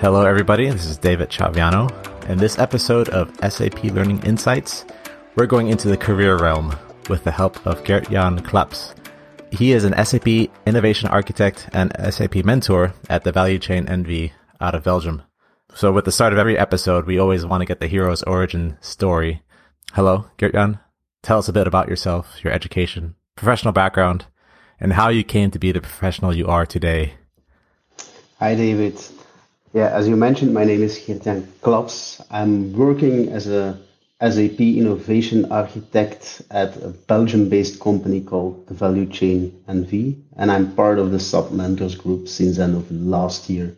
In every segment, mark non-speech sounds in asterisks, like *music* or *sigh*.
Hello, everybody. This is David Chaviano. In this episode of SAP Learning Insights, we're going into the career realm with the help of Geert-Jan Klaps. He is an SAP innovation architect and SAP mentor at the Value Chain NV out of Belgium. So with the start of every episode, we always want to get the hero's origin story. Hello, Geert-Jan. Tell us a bit about yourself, your education, professional background, and how you came to be the professional you are today. Hi, David. Yeah, as you mentioned, my name is Geert-Jan Klaps. I'm working as a SAP innovation architect at a Belgium-based company called the Value Chain NV, and I'm part of the SAP Mentors Group since end of last year.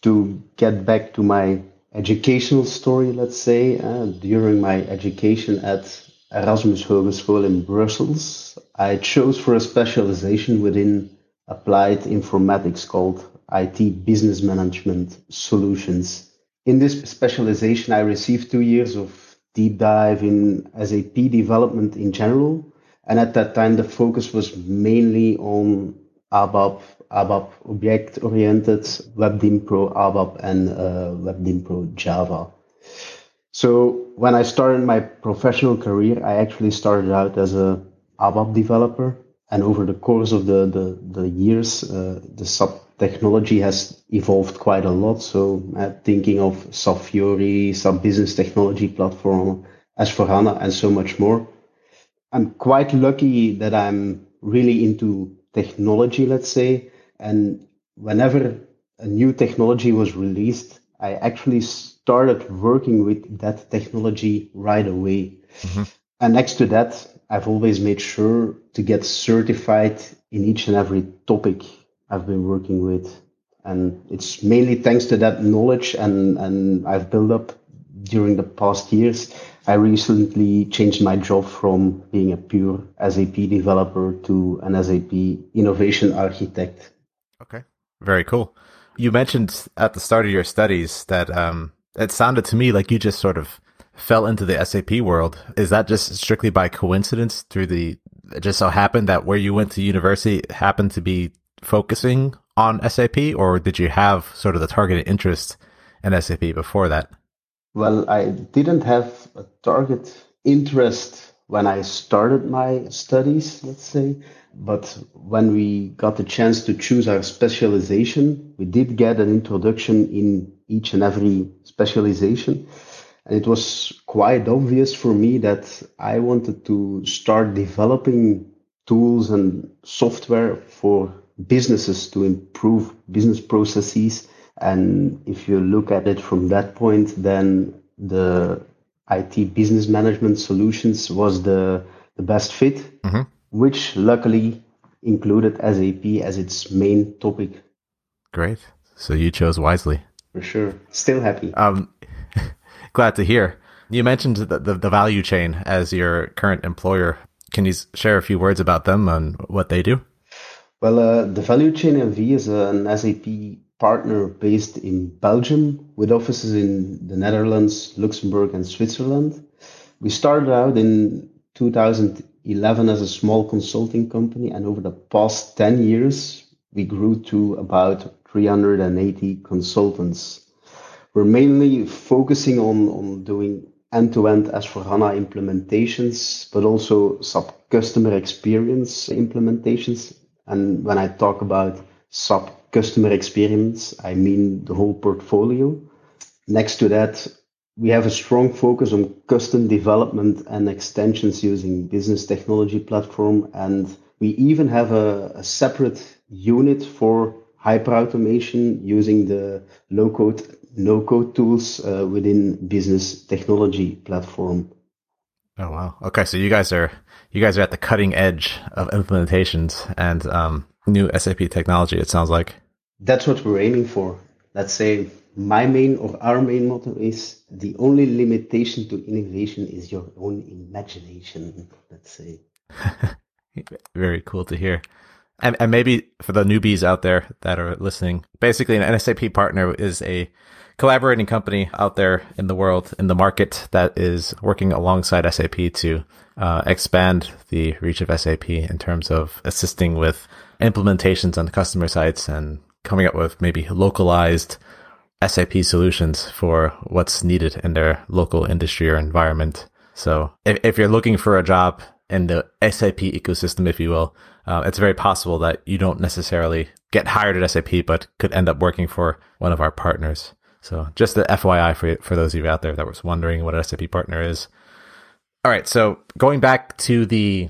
To get back to my educational story, let's say, uh, during my education at Erasmus Hogeschool in Brussels, I chose for a specialization within applied informatics called IT Business Management Solutions. In this specialization, I received two years of deep dive in SAP development in general. And at that time, the focus was mainly on ABAP, ABAP object oriented, WebDynPro ABAP, and uh, WebDynPro Java. So when I started my professional career, I actually started out as a ABAP developer. And over the course of the, the, the years, uh, the SAP technology has evolved quite a lot. So uh, thinking of SAP Fiori, SAP Business Technology Platform, S4HANA, and so much more. I'm quite lucky that I'm really into technology, let's say. And whenever a new technology was released, I actually started working with that technology right away. Mm-hmm. And next to that, I've always made sure to get certified in each and every topic I've been working with. And it's mainly thanks to that knowledge and, and I've built up during the past years. I recently changed my job from being a pure SAP developer to an SAP innovation architect. Okay, very cool. You mentioned at the start of your studies that um, it sounded to me like you just sort of fell into the SAP world. Is that just strictly by coincidence through the, it just so happened that where you went to university happened to be focusing on SAP or did you have sort of the targeted interest in SAP before that? Well, I didn't have a target interest when I started my studies, let's say. But when we got the chance to choose our specialization, we did get an introduction in each and every specialization. And it was quite obvious for me that I wanted to start developing tools and software for businesses to improve business processes. And if you look at it from that point, then the IT business management solutions was the, the best fit. Mm-hmm which luckily included SAP as its main topic. Great. So you chose wisely. For sure. Still happy. Um, *laughs* glad to hear. You mentioned the, the, the, value chain as your current employer. Can you share a few words about them and what they do? Well, uh, the Value Chain NV is an SAP partner based in Belgium with offices in the Netherlands, Luxembourg, and Switzerland. We started out in 2011 as a small consulting company, and over the past 10 years, we grew to about 380 consultants. We're mainly focusing on, on doing end-to-end S4HANA implementations, but also SAP customer experience implementations. And when I talk about SAP customer experience, I mean the whole portfolio. Next to that, we have a strong focus on custom development and extensions using business technology platform. And we even have a, a separate unit for hyperautomation using the low code, no code tools uh, within business technology platform. Oh, wow. Okay. So you guys are, you guys are at the cutting edge of implementations and um, new SAP technology, it sounds like. That's what we're aiming for. Let's say my main or our main motto is the only limitation to innovation is your own imagination, let's say. *laughs* Very cool to hear. And, and maybe for the newbies out there that are listening, basically an SAP partner is a collaborating company out there in the world, in the market that is working alongside SAP to uh, expand the reach of SAP in terms of assisting with implementations on the customer sites and coming up with maybe localized SAP solutions for what's needed in their local industry or environment. So if, if you're looking for a job in the SAP ecosystem, if you will, uh, it's very possible that you don't necessarily get hired at SAP, but could end up working for one of our partners. So just the FYI for, for those of you out there that was wondering what an SAP partner is. All right. So going back to the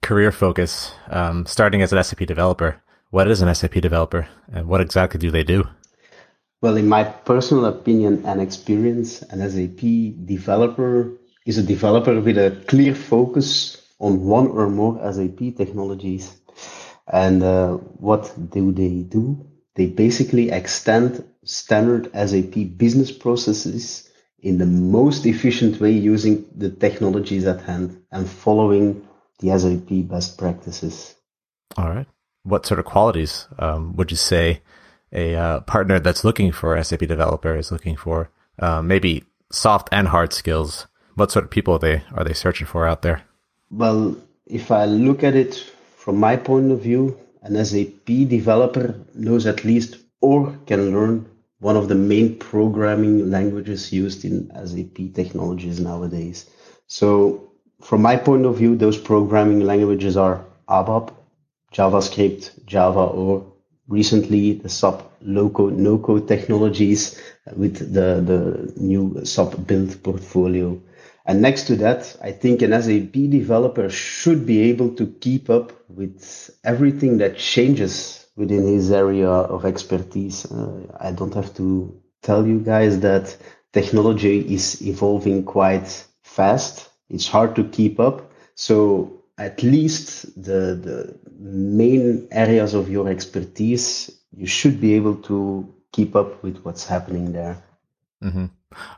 career focus, um, starting as an SAP developer, what is an SAP developer and what exactly do they do? Well, in my personal opinion and experience, an SAP developer is a developer with a clear focus on one or more SAP technologies. And uh, what do they do? They basically extend standard SAP business processes in the most efficient way using the technologies at hand and following the SAP best practices. All right. What sort of qualities um, would you say a uh, partner that's looking for SAP developer is looking for? Uh, maybe soft and hard skills. What sort of people are they are they searching for out there? Well, if I look at it from my point of view, an SAP developer knows at least or can learn one of the main programming languages used in SAP technologies nowadays. So, from my point of view, those programming languages are ABAP, JavaScript, Java, or recently the SAP low-code, no-code technologies with the, the new SAP build portfolio. And next to that, I think an SAP developer should be able to keep up with everything that changes within his area of expertise. Uh, I don't have to tell you guys that technology is evolving quite fast. It's hard to keep up. So at least the, the main areas of your expertise, you should be able to keep up with what's happening there. Mm-hmm.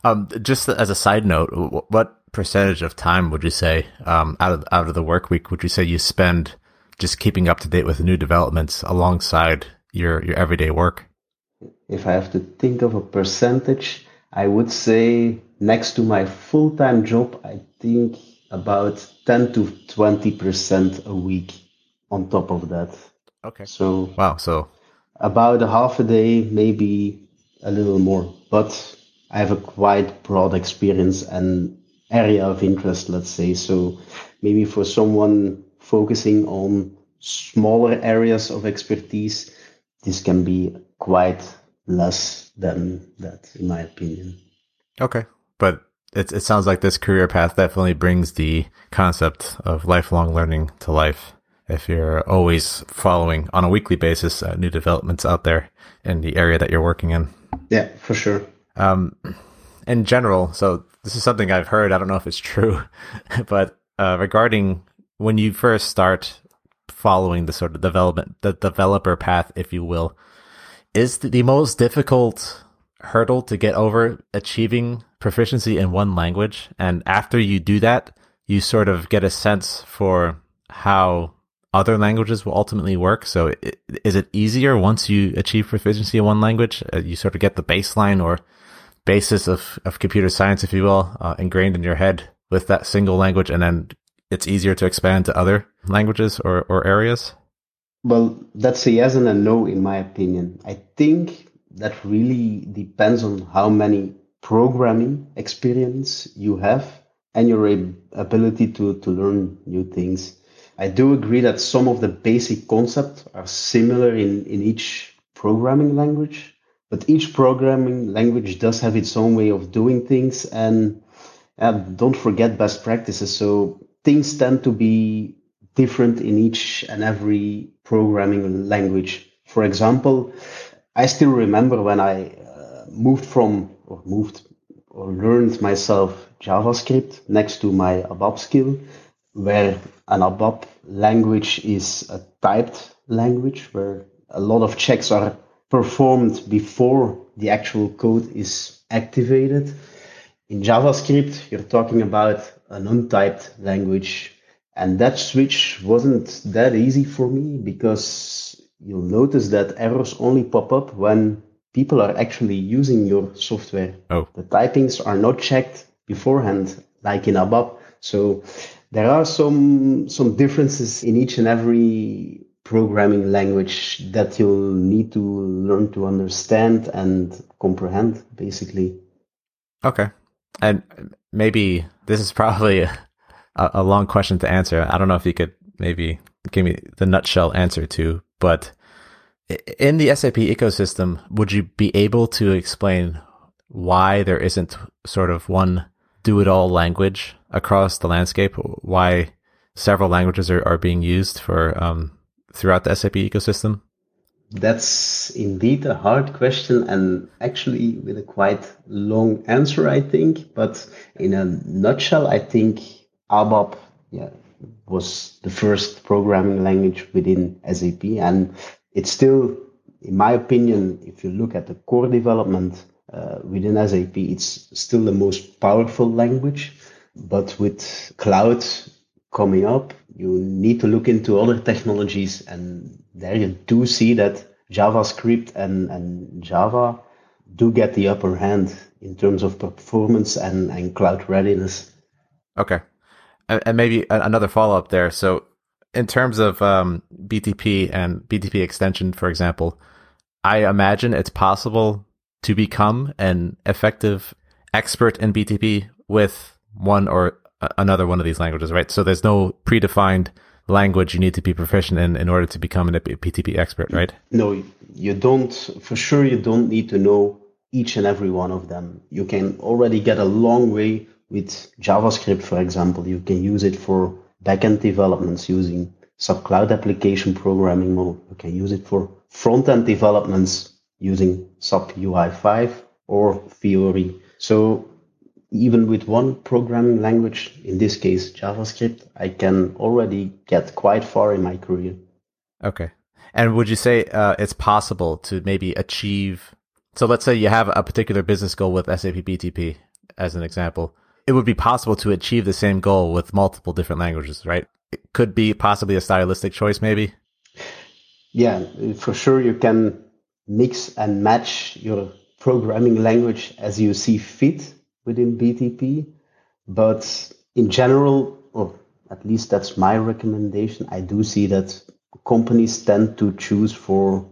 Um, just as a side note, what percentage of time would you say um, out of out of the work week would you say you spend just keeping up to date with new developments alongside your your everyday work? If I have to think of a percentage, I would say next to my full time job, I think about ten to twenty percent a week on top of that. Okay. So wow, so about a half a day, maybe a little more, but I have a quite broad experience and area of interest, let's say. So maybe for someone focusing on smaller areas of expertise, this can be quite less than that, in my opinion. Okay. But it, it sounds like this career path definitely brings the concept of lifelong learning to life. If you're always following on a weekly basis uh, new developments out there in the area that you're working in. Yeah, for sure. Um, in general, so this is something I've heard. I don't know if it's true, *laughs* but uh, regarding when you first start following the sort of development, the developer path, if you will, is the most difficult hurdle to get over achieving proficiency in one language. And after you do that, you sort of get a sense for how other languages will ultimately work. So is it easier once you achieve proficiency in one language? Uh, you sort of get the baseline or basis of, of computer science, if you will, uh, ingrained in your head with that single language, and then it's easier to expand to other languages or, or areas? Well, that's a yes and a no, in my opinion. I think that really depends on how many programming experience you have and your ability to, to learn new things. I do agree that some of the basic concepts are similar in, in each programming language, but each programming language does have its own way of doing things and uh, don't forget best practices so things tend to be different in each and every programming language for example i still remember when i uh, moved from or moved or learned myself javascript next to my abap skill where an abap language is a typed language where a lot of checks are performed before the actual code is activated. In JavaScript, you're talking about an untyped language. And that switch wasn't that easy for me because you'll notice that errors only pop up when people are actually using your software. Oh. The typings are not checked beforehand, like in ABAP. So there are some some differences in each and every programming language that you'll need to learn to understand and comprehend, basically. Okay. And maybe this is probably a, a long question to answer. I don't know if you could maybe give me the nutshell answer to, but in the SAP ecosystem, would you be able to explain why there isn't sort of one do it all language across the landscape? Why several languages are, are being used for um, throughout the SAP ecosystem? That's indeed a hard question and actually with a quite long answer, I think. But in a nutshell, I think ABAP yeah, was the first programming language within SAP. And it's still, in my opinion, if you look at the core development uh, within SAP, it's still the most powerful language. But with cloud coming up, you need to look into other technologies. And there you do see that JavaScript and, and Java do get the upper hand in terms of performance and, and cloud readiness. Okay. And, and maybe another follow up there. So, in terms of um, BTP and BTP extension, for example, I imagine it's possible to become an effective expert in BTP with one or another one of these languages, right? So there's no predefined language you need to be proficient in in order to become a BTP expert, right? No, you don't. For sure, you don't need to know each and every one of them. You can already get a long way with JavaScript, for example. You can use it for backend developments using SAP Cloud Application Programming Model. You can use it for front-end developments using SAP UI5 or Fiori. So even with one programming language, in this case JavaScript, I can already get quite far in my career. Okay. And would you say uh, it's possible to maybe achieve? So let's say you have a particular business goal with SAP BTP, as an example. It would be possible to achieve the same goal with multiple different languages, right? It could be possibly a stylistic choice, maybe. Yeah, for sure you can mix and match your programming language as you see fit within BTP. But in general, or at least that's my recommendation, I do see that companies tend to choose for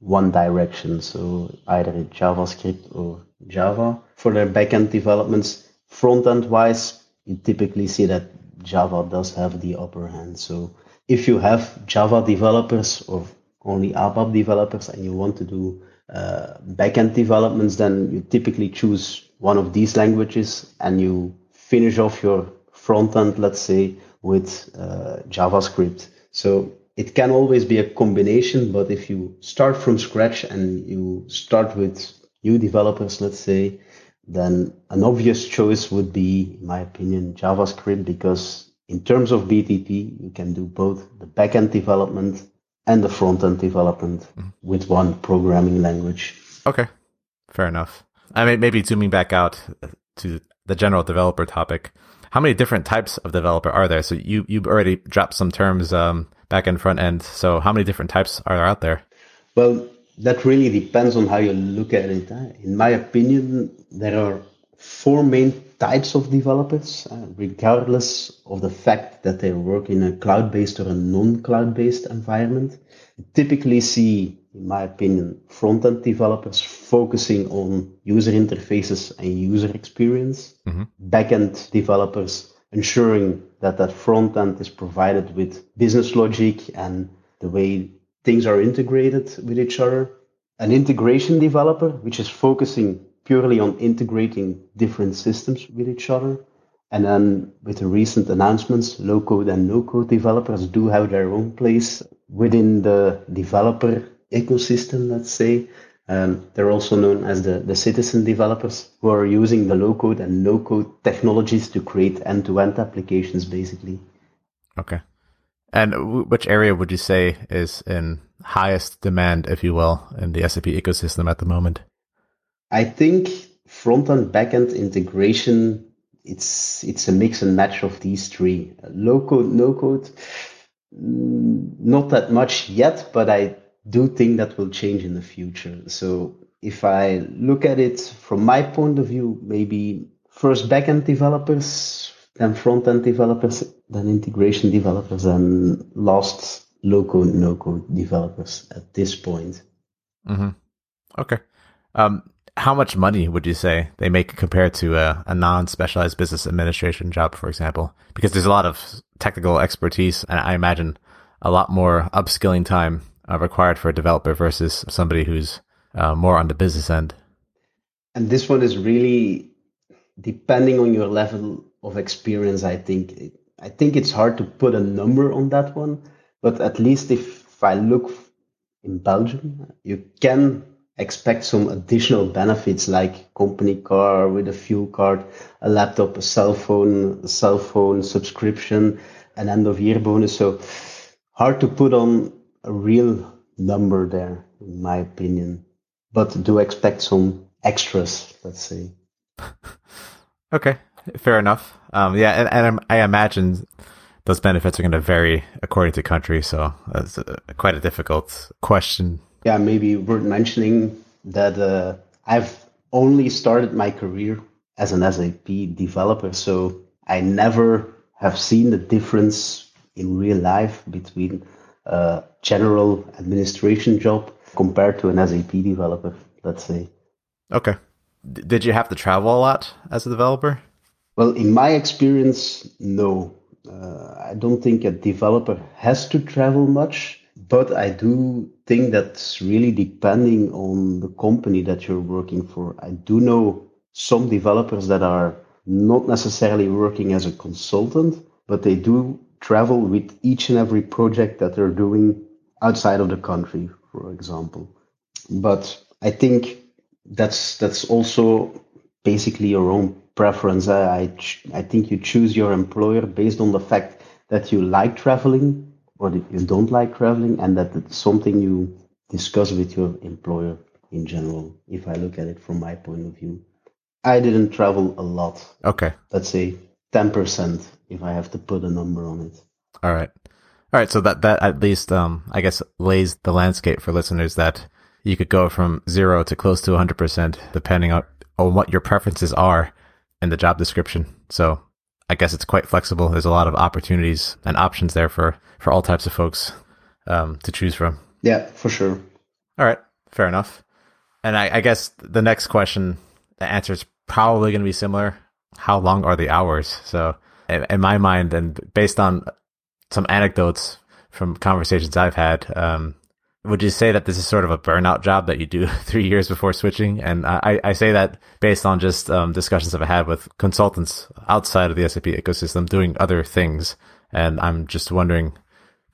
one direction. So either JavaScript or Java for their backend developments. Front end wise, you typically see that Java does have the upper hand. So if you have Java developers or only ABAP developers and you want to do uh, backend developments, then you typically choose one of these languages and you finish off your front end, let's say, with uh, JavaScript. So it can always be a combination, but if you start from scratch and you start with new developers, let's say, then an obvious choice would be, in my opinion, JavaScript, because in terms of BTP, you can do both the backend development and the front end development mm-hmm. with one programming language. Okay, fair enough. I mean, maybe zooming back out to the general developer topic. How many different types of developer are there? So you you've already dropped some terms, um, back end, front end. So how many different types are out there? Well, that really depends on how you look at it. In my opinion, there are four main types of developers, uh, regardless of the fact that they work in a cloud-based or a non-cloud-based environment. You typically see, in my opinion, front-end developers focusing on user interfaces and user experience. Mm-hmm. Back-end developers ensuring that that front end is provided with business logic and the way things are integrated with each other. An integration developer, which is focusing purely on integrating different systems with each other. And then with the recent announcements, low code and no code developers do have their own place within the developer ecosystem, let's say. Um, they're also known as the, the citizen developers who are using the low code and no code technologies to create end to end applications, basically. Okay. And w- which area would you say is in highest demand, if you will, in the SAP ecosystem at the moment? I think front and back end integration, it's it's a mix and match of these three. Low code, no code, mm, not that much yet, but I do think that will change in the future. So if I look at it from my point of view, maybe first backend developers, then front end developers, then integration developers, and last low code, no code developers at this point. Mm-hmm. Okay. Um, how much money would you say they make compared to a, a non-specialized business administration job, for example? Because there's a lot of technical expertise, and I imagine a lot more upskilling time uh, required for a developer versus somebody who's uh, more on the business end. And this one is really depending on your level of experience. I think I think it's hard to put a number on that one, but at least if, I look in Belgium, you can expect some additional benefits like company car with a fuel card, a laptop, a cell phone, a cell phone subscription, an end of year bonus. So hard to put on a real number there, in my opinion, but do expect some extras, let's say. *laughs* okay, fair enough. Um, yeah, and, and I imagine those benefits are going to vary according to country. So that's a, quite a difficult question yeah, maybe worth mentioning that uh, I've only started my career as an SAP developer, so I never have seen the difference in real life between a general administration job compared to an SAP developer, let's say. Okay. D- did you have to travel a lot as a developer? Well, in my experience, no. Uh, I don't think a developer has to travel much but I do think that's really depending on the company that you're working for. I do know some developers that are not necessarily working as a consultant, but they do travel with each and every project that they're doing outside of the country, for example. But I think that's that's also basically your own preference. I I think you choose your employer based on the fact that you like traveling or that you don't like traveling and that it's something you discuss with your employer in general if i look at it from my point of view i didn't travel a lot okay let's say 10% if i have to put a number on it all right all right so that that at least um i guess lays the landscape for listeners that you could go from zero to close to 100% depending on, on what your preferences are in the job description so I guess it's quite flexible. There's a lot of opportunities and options there for for all types of folks um, to choose from. Yeah, for sure. All right, fair enough. And I, I guess the next question, the answer is probably going to be similar. How long are the hours? So, in, my mind, and based on some anecdotes from conversations I've had, um, would you say that this is sort of a burnout job that you do *laughs* three years before switching? And I, I say that based on just um, discussions I've had with consultants outside of the SAP ecosystem doing other things. And I'm just wondering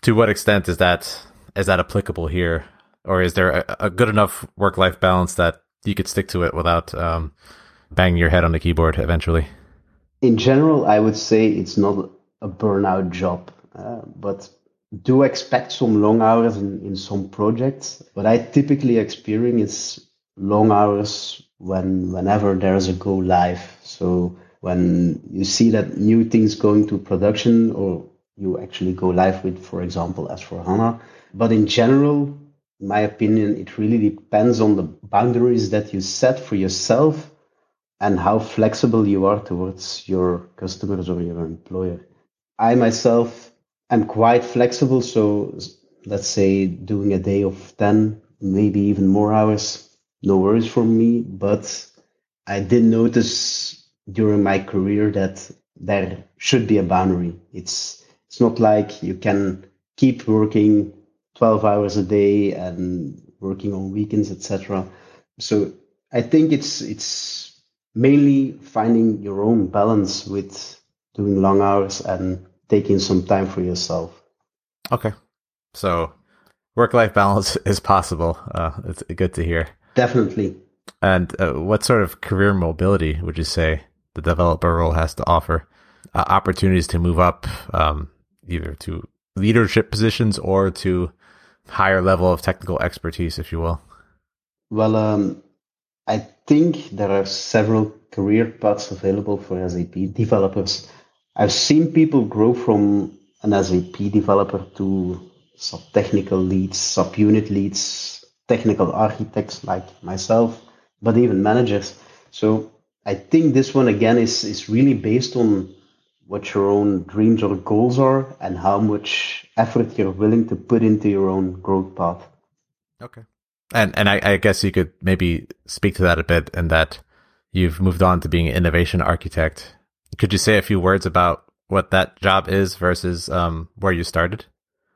to what extent is that is that applicable here? Or is there a, a good enough work life balance that you could stick to it without um, banging your head on the keyboard eventually? In general, I would say it's not a burnout job. Uh, but do expect some long hours in, in some projects. What I typically experience is long hours when whenever there's a go live. So when you see that new things going to production or you actually go live with, for example, S4 HANA. But in general, in my opinion, it really depends on the boundaries that you set for yourself and how flexible you are towards your customers or your employer. I myself I'm quite flexible. So let's say doing a day of 10, maybe even more hours, no worries for me. But I did notice during my career that there should be a boundary. It's, it's not like you can keep working 12 hours a day and working on weekends, etc. So I think it's, it's mainly finding your own balance with doing long hours and taking some time for yourself. Okay. So work life balance *laughs* is possible. Uh, it's good to hear. Definitely. And uh, what sort of career mobility would you say the developer role has to offer? Uh, opportunities to move up um, either to leadership positions or to higher level of technical expertise, if you will? Well, um, I think there are several career paths available for SAP developers. I've seen people grow from an SAP developer to SAP technical leads, SAP unit leads, technical architects like myself, but even managers. So I think this one again is, is really based on what your own dreams or goals are and how much effort you're willing to put into your own growth path. Okay. And and I, I guess you could maybe speak to that a bit and that you've moved on to being an innovation architect. Could you say a few words about what that job is versus um, where you started?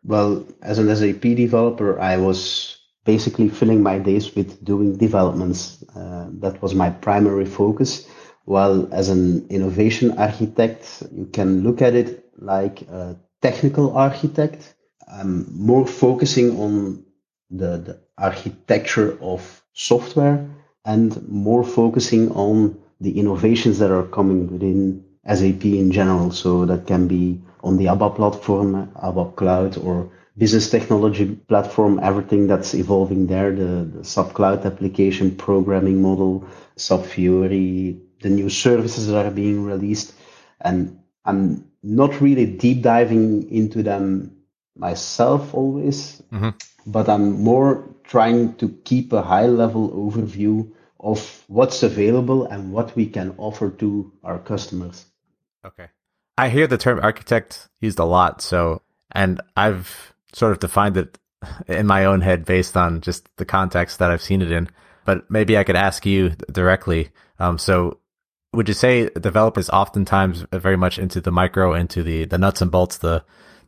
Well, as an SAP developer, I was basically filling my days with doing developments. Uh, that was my primary focus. While as an innovation architect, you can look at it like a technical architect. I'm more focusing on the, the architecture of software and more focusing on the innovations that are coming within SAP in general. So that can be on the ABAP platform, ABAP Cloud, or business technology platform, everything that's evolving there, the, the SAP Cloud application programming model, SAP Fiori, the new services that are being released. And I'm not really deep diving into them myself always, mm-hmm. but I'm more trying to keep a high level overview of what's available and what we can offer to our customers. Okay. I hear the term architect used a lot. So, and I've sort of defined it *laughs* in my own head based on just the context that I've seen it in. But maybe I could ask you directly. Um, so, would you say developers oftentimes very much into the micro, into the, the nuts and bolts, the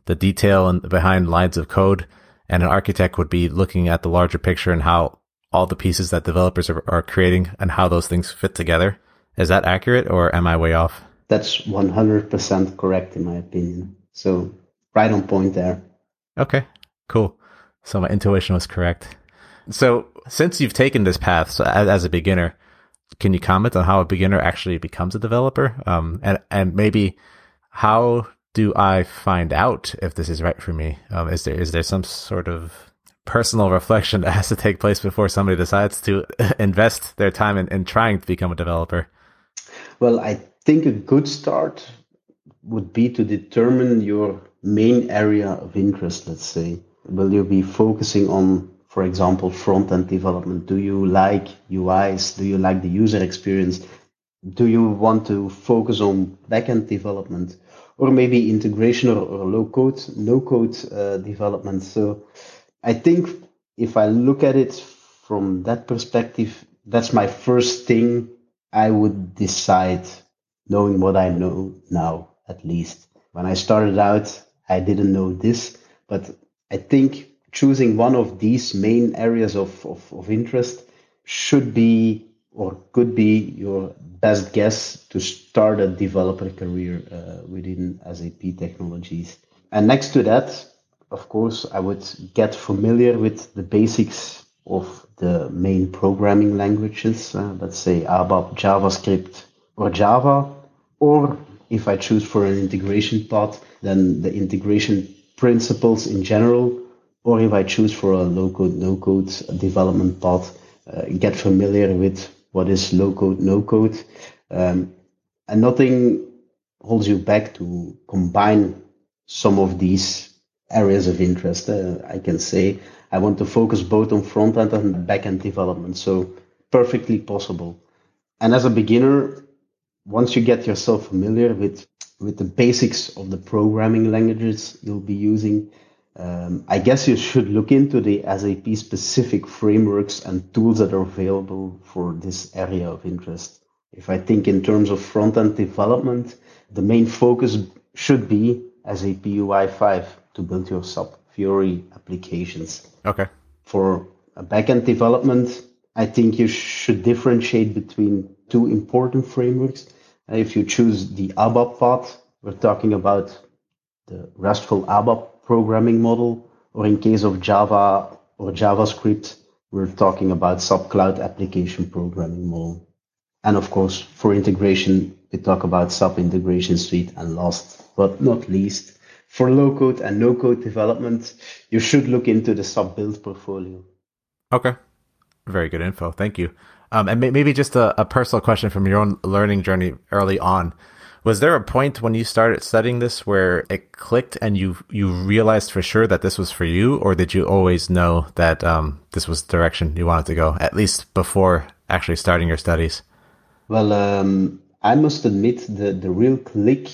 the detail and behind lines of code, and an architect would be looking at the larger picture and how all the pieces that developers are, are creating and how those things fit together. Is that accurate, or am I way off? That's 100% correct in my opinion. So right on point there. Okay, cool. So my intuition was correct. So since you've taken this path so as, as a beginner, can you comment on how a beginner actually becomes a developer? Um, and, and maybe how do I find out if this is right for me? Um, is there, is there some sort of personal reflection *laughs* that has to take place before somebody decides to *laughs* invest their time in, in trying to become a developer? Well, I think a good start would be to determine your main area of interest, let's say. Will you be focusing on, for example, front end development? Do you like UIs? Do you like the user experience? Do you want to focus on backend development or maybe integration or, or low code, no code uh, development? So I think if I look at it from that perspective, that's my first thing I would decide knowing what I know now, at least. When I started out, I didn't know this, but I think choosing one of these main areas of, of, of interest should be or could be your best guess to start a developer career uh, within SAP technologies. And next to that, of course, I would get familiar with the basics of the main programming languages, uh, let's say ABAP, JavaScript, or Java, or if I choose for an integration path, then the integration principles in general, or if I choose for a low code, no code development path, uh, get familiar with what is low code, no code. Um, and nothing holds you back to combine some of these areas of interest. Uh, I can say I want to focus both on front end and back end development. So perfectly possible. And as a beginner, once you get yourself familiar with with the basics of the programming languages you'll be using, um, I guess you should look into the SAP specific frameworks and tools that are available for this area of interest. If I think in terms of front end development, the main focus should be SAP UI5 to build your SAP Fiori applications. Okay. For a backend development, I think you should differentiate between two important frameworks. If you choose the ABAP path, we're talking about the RESTful ABAP programming model, or in case of Java or JavaScript, we're talking about SAP Cloud application programming model. And of course, for integration, we talk about SAP integration Suite. And last but not least, for low code and no code development, you should look into the SAP build portfolio. Okay. Very good info. Thank you. Um, and maybe just a, a, personal question from your own learning journey early on. Was there a point when you started studying this where it clicked and you you realized for sure that this was for you, or did you always know that um, this was the direction you wanted to go, at least before actually starting your studies? Well, um, I must admit the the real click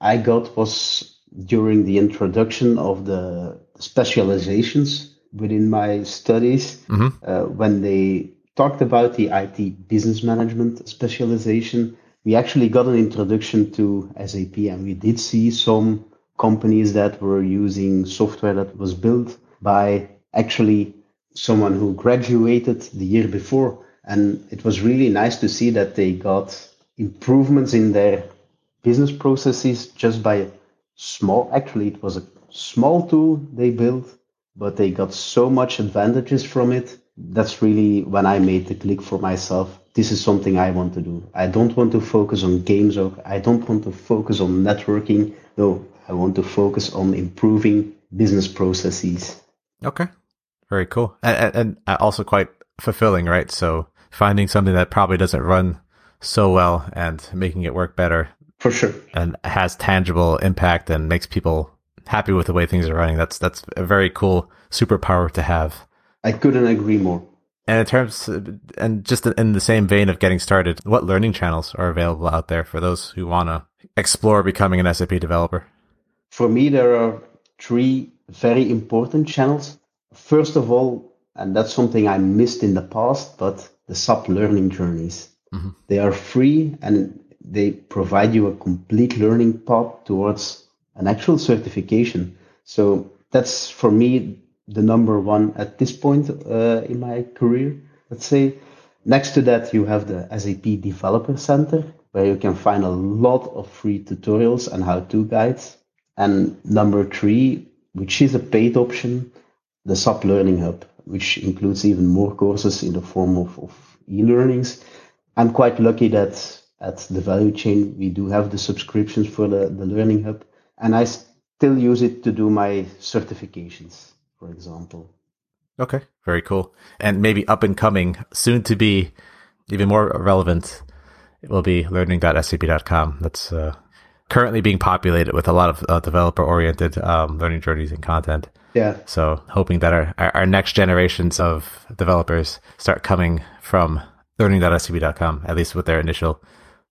I got was during the introduction of the specializations within my studies mm-hmm. uh, when they talked about the IT business management specialization. We actually got an introduction to SAP and we did see some companies that were using software that was built by actually someone who graduated the year before. And it was really nice to see that they got improvements in their business processes just by small, actually, it was a small tool they built, but they got so much advantages from it. That's really when I made the click for myself. This is something I want to do. I don't want to focus on games or I don't want to focus on networking. No, I want to focus on improving business processes. Okay. Very cool. And, and uh, also quite fulfilling, right? So finding something that probably doesn't run so well and making it work better. For sure. And has tangible impact and makes people happy with the way things are running. That's that's a very cool superpower to have. I couldn't agree more. And in terms, and just in the same vein of getting started, what learning channels are available out there for those who want to explore becoming an SAP developer? For me, there are three very important channels. First of all, and that's something I missed in the past, but the SAP learning journeys. Mm-hmm. They are free and they provide you a complete learning path towards an actual certification. So that's for me the number one at this point uh, in my career. Let's say next to that you have the SAP Developer Center where you can find a lot of free tutorials and how-to guides. And number three, which is a paid option, the SAP Learning Hub, which includes even more courses in the form of, of e-learnings. I'm quite lucky that at the value chain, we do have the subscriptions for the, the Learning Hub. And I still use it to do my certifications, for example. Okay, very cool. And maybe up and coming, soon to be even more relevant, it will be learning.sap.com. That's uh, currently being populated with a lot of uh, developer oriented um, learning journeys and content. Yeah. So hoping that our, our, our next generations of developers start coming from learning.sap.com, at least with their initial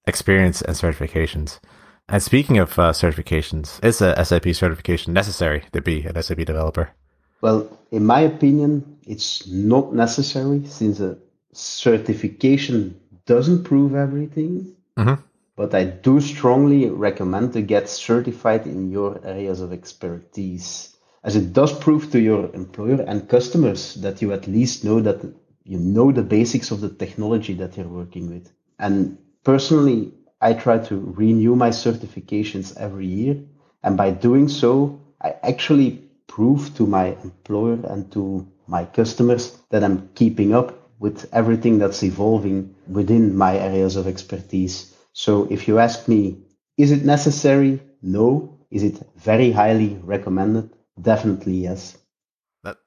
experience and certifications. And speaking of uh, certifications, is a SAP certification necessary to be an SAP developer? Well, in my opinion, it's not necessary since a certification doesn't prove everything. Mm-hmm. But I do strongly recommend to get certified in your areas of expertise, as it does prove to your employer and customers that you at least know that you know the basics of the technology that you're working with. And personally, I try to renew my certifications every year. And by doing so, I actually prove to my employer and to my customers that I'm keeping up with everything that's evolving within my areas of expertise. So if you ask me, is it necessary? No. Is it very highly recommended? Definitely yes.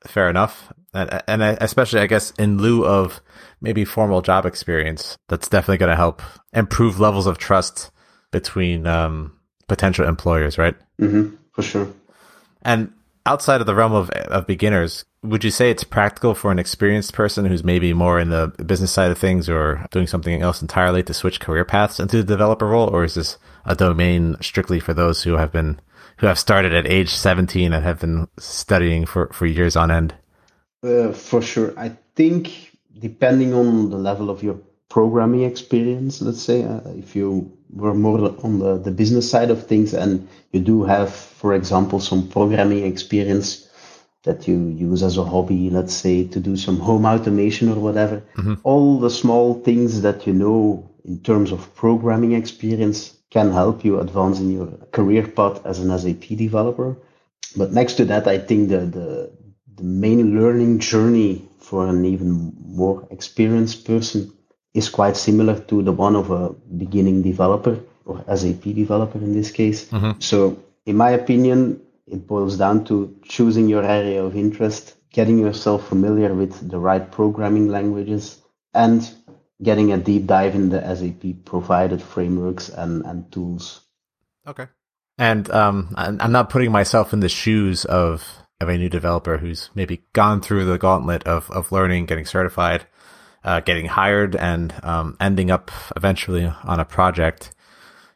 Fair enough. And, and especially, I guess, in lieu of maybe formal job experience, that's definitely going to help improve levels of trust between um, potential employers, right? Mm-hmm, for sure. And outside of the realm of, of beginners, would you say it's practical for an experienced person who's maybe more in the business side of things or doing something else entirely to switch career paths into the developer role? Or is this a domain strictly for those who have been, who have started at age 17 and have been studying for, for years on end? Uh, for sure. I think depending on the level of your programming experience, let's say, uh, if you were more on the, the business side of things and you do have, for example, some programming experience that you use as a hobby, let's say to do some home automation or whatever, mm-hmm. all the small things that you know in terms of programming experience can help you advance in your career path as an SAP developer. But next to that, I think the, the, the main learning journey for an even more experienced person is quite similar to the one of a beginning developer or SAP developer in this case. Mm-hmm. So, in my opinion, it boils down to choosing your area of interest, getting yourself familiar with the right programming languages, and getting a deep dive in the SAP provided frameworks and, and tools. Okay. And um, I'm not putting myself in the shoes of, of a new developer who's maybe gone through the gauntlet of, of learning, getting certified, uh, getting hired, and um, ending up eventually on a project.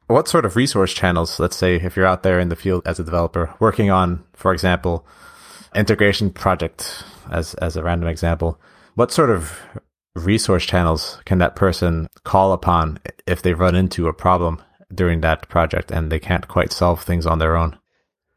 What sort of resource channels, let's say if you're out there in the field as a developer working on, for example, integration project as, as a random example, what sort of resource channels can that person call upon if they run into a problem during that project and they can't quite solve things on their own?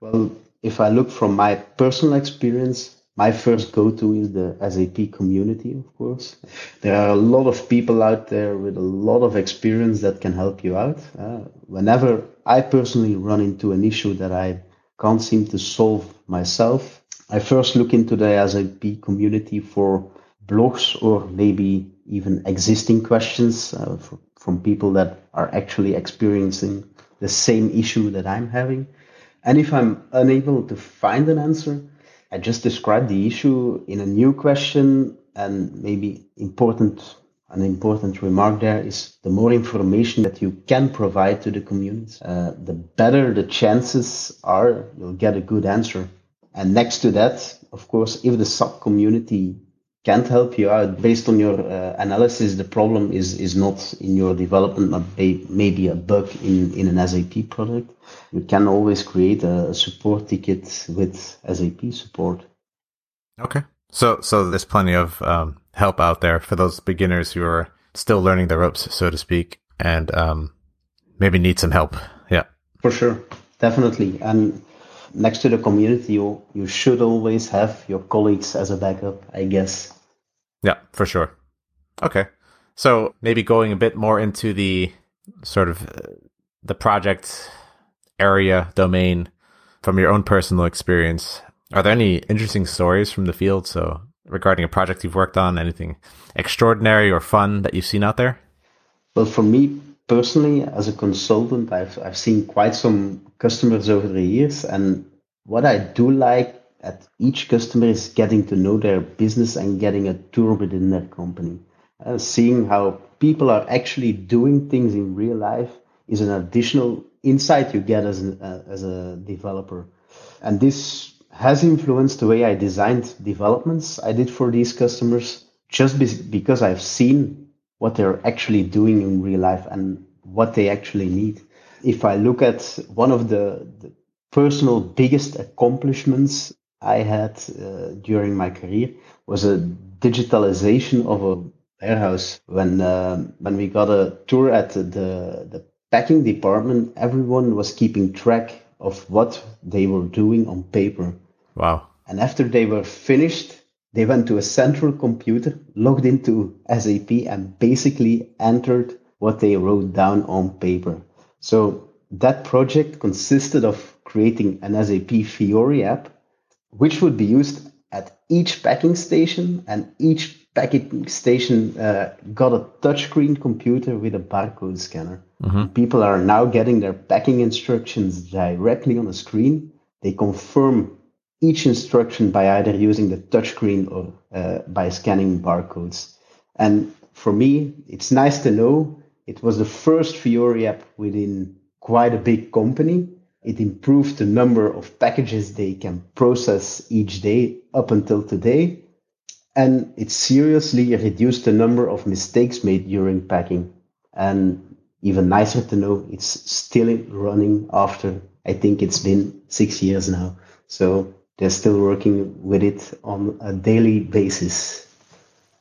Well, if I look from my personal experience, my first go-to is the SAP community, of course. There are a lot of people out there with a lot of experience that can help you out. Uh, whenever I personally run into an issue that I can't seem to solve myself, I first look into the SAP community for blogs or maybe even existing questions uh, from people that are actually experiencing the same issue that I'm having. And if I'm unable to find an answer, I just described the issue in a new question and maybe important an important remark there is the more information that you can provide to the community, uh, the better the chances are you'll get a good answer. And next to that, of course, if the SAP community can't help you out based on your uh, analysis. The problem is is not in your development but maybe a bug in in an SAP product you can always create a support ticket with SAP support. Okay. So so there's plenty of um, help out there for those beginners who are still learning the ropes so to speak and um, maybe need some help. Yeah. For sure. Definitely. And next to the community, you, you should always have your colleagues as a backup, I guess. Yeah, for sure. Okay. So maybe going a bit more into the sort of uh, the project area domain from your own personal experience. Are there any interesting stories from the field? So regarding a project you've worked on, anything extraordinary or fun that you've seen out there? Well, for me personally, as a consultant, I've I've seen quite some customers over the years, and what I do like at each customer is getting to know their business and getting a tour within their company. Uh, seeing how people are actually doing things in real life is an additional insight you get as, an, uh, as a developer. And this has influenced the way I designed developments I did for these customers just be- because I've seen what they're actually doing in real life and what they actually need. If I look at one of the, the personal biggest accomplishments I had uh, during my career was a digitalization of a warehouse. When uh, when we got a tour at the the packing department, everyone was keeping track of what they were doing on paper. Wow! And after they were finished, they went to a central computer, logged into SAP, and basically entered what they wrote down on paper. So that project consisted of creating an SAP Fiori app, which would be used at each packing station, and each packing station uh, got a touchscreen computer with a barcode scanner. Mm-hmm. People are now getting their packing instructions directly on the screen. They confirm each instruction by either using the touchscreen or uh, by scanning barcodes. And for me, it's nice to know it was the first Fiori app within quite a big company. It improved the number of packages they can process each day up until today. And it seriously reduced the number of mistakes made during packing. And even nicer to know, it's still running after I think it's been six years now. So they're still working with it on a daily basis.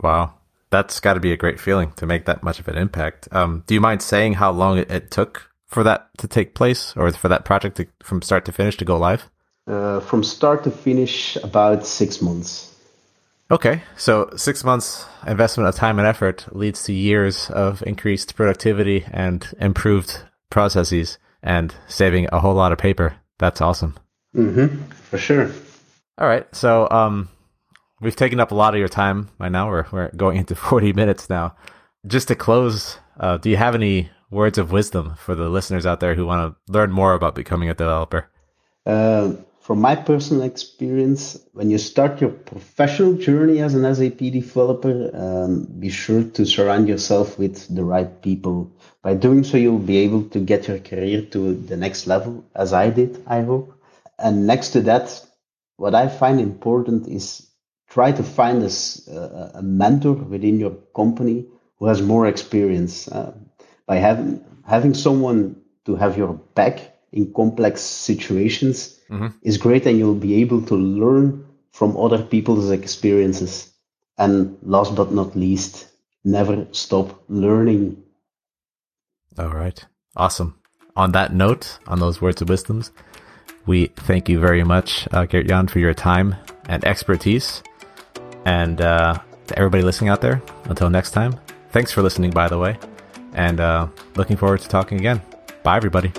Wow. That's got to be a great feeling to make that much of an impact. Um, do you mind saying how long it, it, took for that to take place or for that project to, from start to finish to go live? Uh, from start to finish, about six months. Okay, so six months investment of time and effort leads to years of increased productivity and improved processes and saving a whole lot of paper. That's awesome. Mm-hmm, for sure. All right. So um, we've taken up a lot of your time by now. We're, we're going into *laughs* 40 minutes now. Just to close, uh, do you have any words of wisdom for the listeners out there who want to learn more about becoming a developer? Uh, from my personal experience, when you start your professional journey as an SAP developer, um, be sure to surround yourself with the right people. By doing so, you'll be able to get your career to the next level, as I did, I hope. And next to that, what I find important is try to find a, a mentor within your company who has more experience. Uh, by having having someone to have your back in complex situations mm-hmm. is great and you'll be able to learn from other people's experiences. And last but not least, never stop learning. All right. Awesome. On that note, on those words of wisdoms, we thank you very much, uh, Geert-Jan, for your time and expertise. And uh, to everybody listening out there, until next time, thanks for listening, by the way. And uh, looking forward to talking again. Bye, everybody.